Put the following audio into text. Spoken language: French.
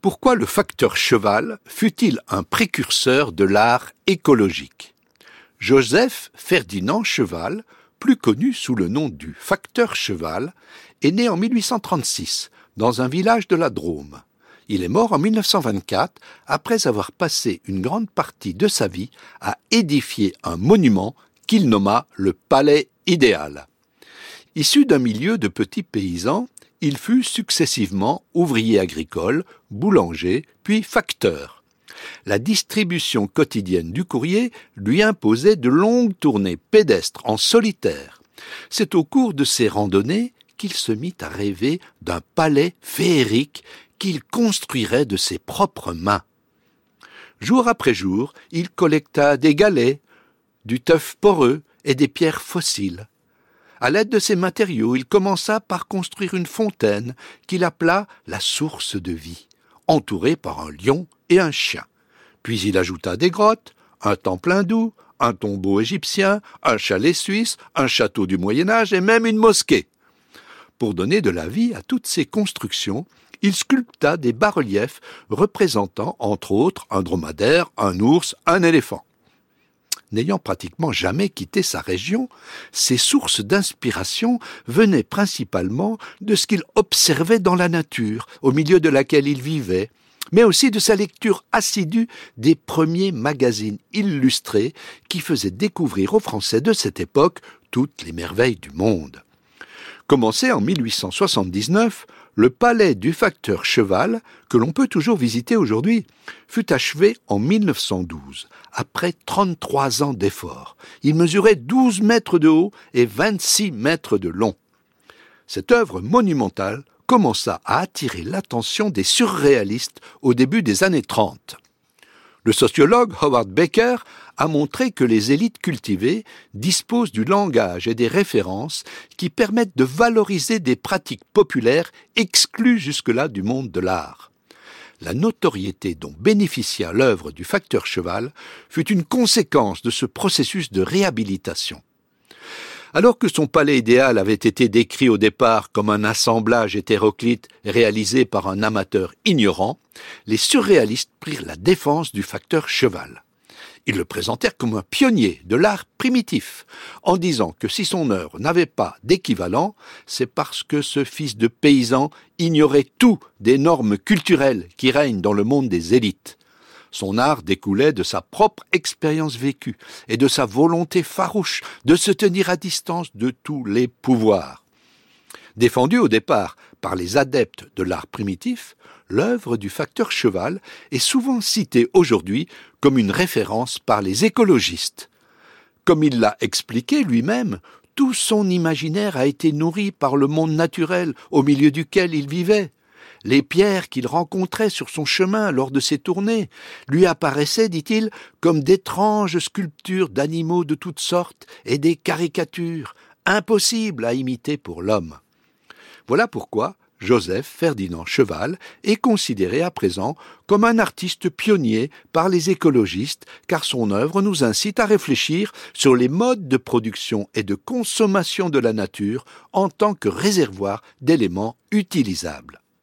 Pourquoi le facteur cheval fut-il un précurseur de l'art écologique? Joseph Ferdinand Cheval, plus connu sous le nom du facteur cheval, est né en 1836 dans un village de la Drôme. Il est mort en 1924 après avoir passé une grande partie de sa vie à édifier un monument qu'il nomma le Palais idéal. Issu d'un milieu de petits paysans, il fut successivement ouvrier agricole, boulanger, puis facteur. La distribution quotidienne du courrier lui imposait de longues tournées pédestres en solitaire. C'est au cours de ces randonnées qu'il se mit à rêver d'un palais féerique qu'il construirait de ses propres mains. Jour après jour, il collecta des galets, du teuf poreux et des pierres fossiles. À l'aide de ces matériaux, il commença par construire une fontaine qu'il appela la source de vie, entourée par un lion et un chien. Puis il ajouta des grottes, un temple hindou, un tombeau égyptien, un chalet suisse, un château du Moyen Âge et même une mosquée. Pour donner de la vie à toutes ces constructions, il sculpta des bas-reliefs représentant entre autres un dromadaire, un ours, un éléphant n'ayant pratiquement jamais quitté sa région, ses sources d'inspiration venaient principalement de ce qu'il observait dans la nature, au milieu de laquelle il vivait, mais aussi de sa lecture assidue des premiers magazines illustrés qui faisaient découvrir aux Français de cette époque toutes les merveilles du monde. Commencé en 1879, le palais du facteur Cheval, que l'on peut toujours visiter aujourd'hui, fut achevé en 1912, après 33 ans d'efforts. Il mesurait 12 mètres de haut et 26 mètres de long. Cette œuvre monumentale commença à attirer l'attention des surréalistes au début des années 30. Le sociologue Howard Baker a montré que les élites cultivées disposent du langage et des références qui permettent de valoriser des pratiques populaires exclues jusque-là du monde de l'art. La notoriété dont bénéficia l'œuvre du facteur cheval fut une conséquence de ce processus de réhabilitation. Alors que son palais idéal avait été décrit au départ comme un assemblage hétéroclite réalisé par un amateur ignorant, les surréalistes prirent la défense du facteur cheval. Ils le présentèrent comme un pionnier de l'art primitif, en disant que si son œuvre n'avait pas d'équivalent, c'est parce que ce fils de paysan ignorait tout des normes culturelles qui règnent dans le monde des élites. Son art découlait de sa propre expérience vécue et de sa volonté farouche de se tenir à distance de tous les pouvoirs. Défendu au départ par les adeptes de l'art primitif, l'œuvre du facteur cheval est souvent citée aujourd'hui comme une référence par les écologistes. Comme il l'a expliqué lui-même, tout son imaginaire a été nourri par le monde naturel au milieu duquel il vivait. Les pierres qu'il rencontrait sur son chemin lors de ses tournées lui apparaissaient, dit-il, comme d'étranges sculptures d'animaux de toutes sortes et des caricatures, impossibles à imiter pour l'homme. Voilà pourquoi Joseph Ferdinand Cheval est considéré à présent comme un artiste pionnier par les écologistes, car son œuvre nous incite à réfléchir sur les modes de production et de consommation de la nature en tant que réservoir d'éléments utilisables.